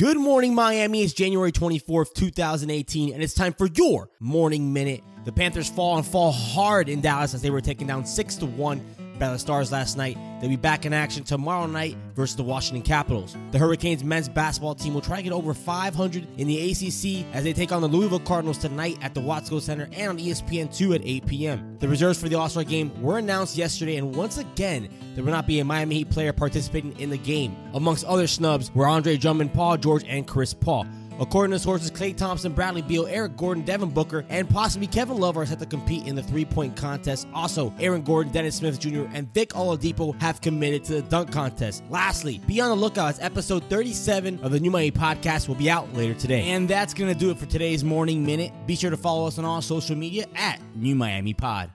Good morning, Miami. It's January 24th, 2018, and it's time for your morning minute. The Panthers fall and fall hard in Dallas as they were taken down 6 to 1 by the Stars last night. They'll be back in action tomorrow night versus the Washington Capitals. The Hurricanes men's basketball team will try to get over 500 in the ACC as they take on the Louisville Cardinals tonight at the Watsco Center and on ESPN2 at 8 p.m. The reserves for the All-Star game were announced yesterday, and once again, there will not be a Miami Heat player participating in the game. Amongst other snubs were Andre Drummond, Paul George, and Chris Paul. According to sources, Klay Thompson, Bradley Beal, Eric Gordon, Devin Booker, and possibly Kevin Love are set to compete in the three-point contest. Also, Aaron Gordon, Dennis Smith Jr., and Vic Oladipo have committed to the dunk contest. Lastly, be on the lookout as episode 37 of the New Miami podcast will be out later today. And that's going to do it for today's Morning Minute. Be sure to follow us on all social media at New Miami Pod.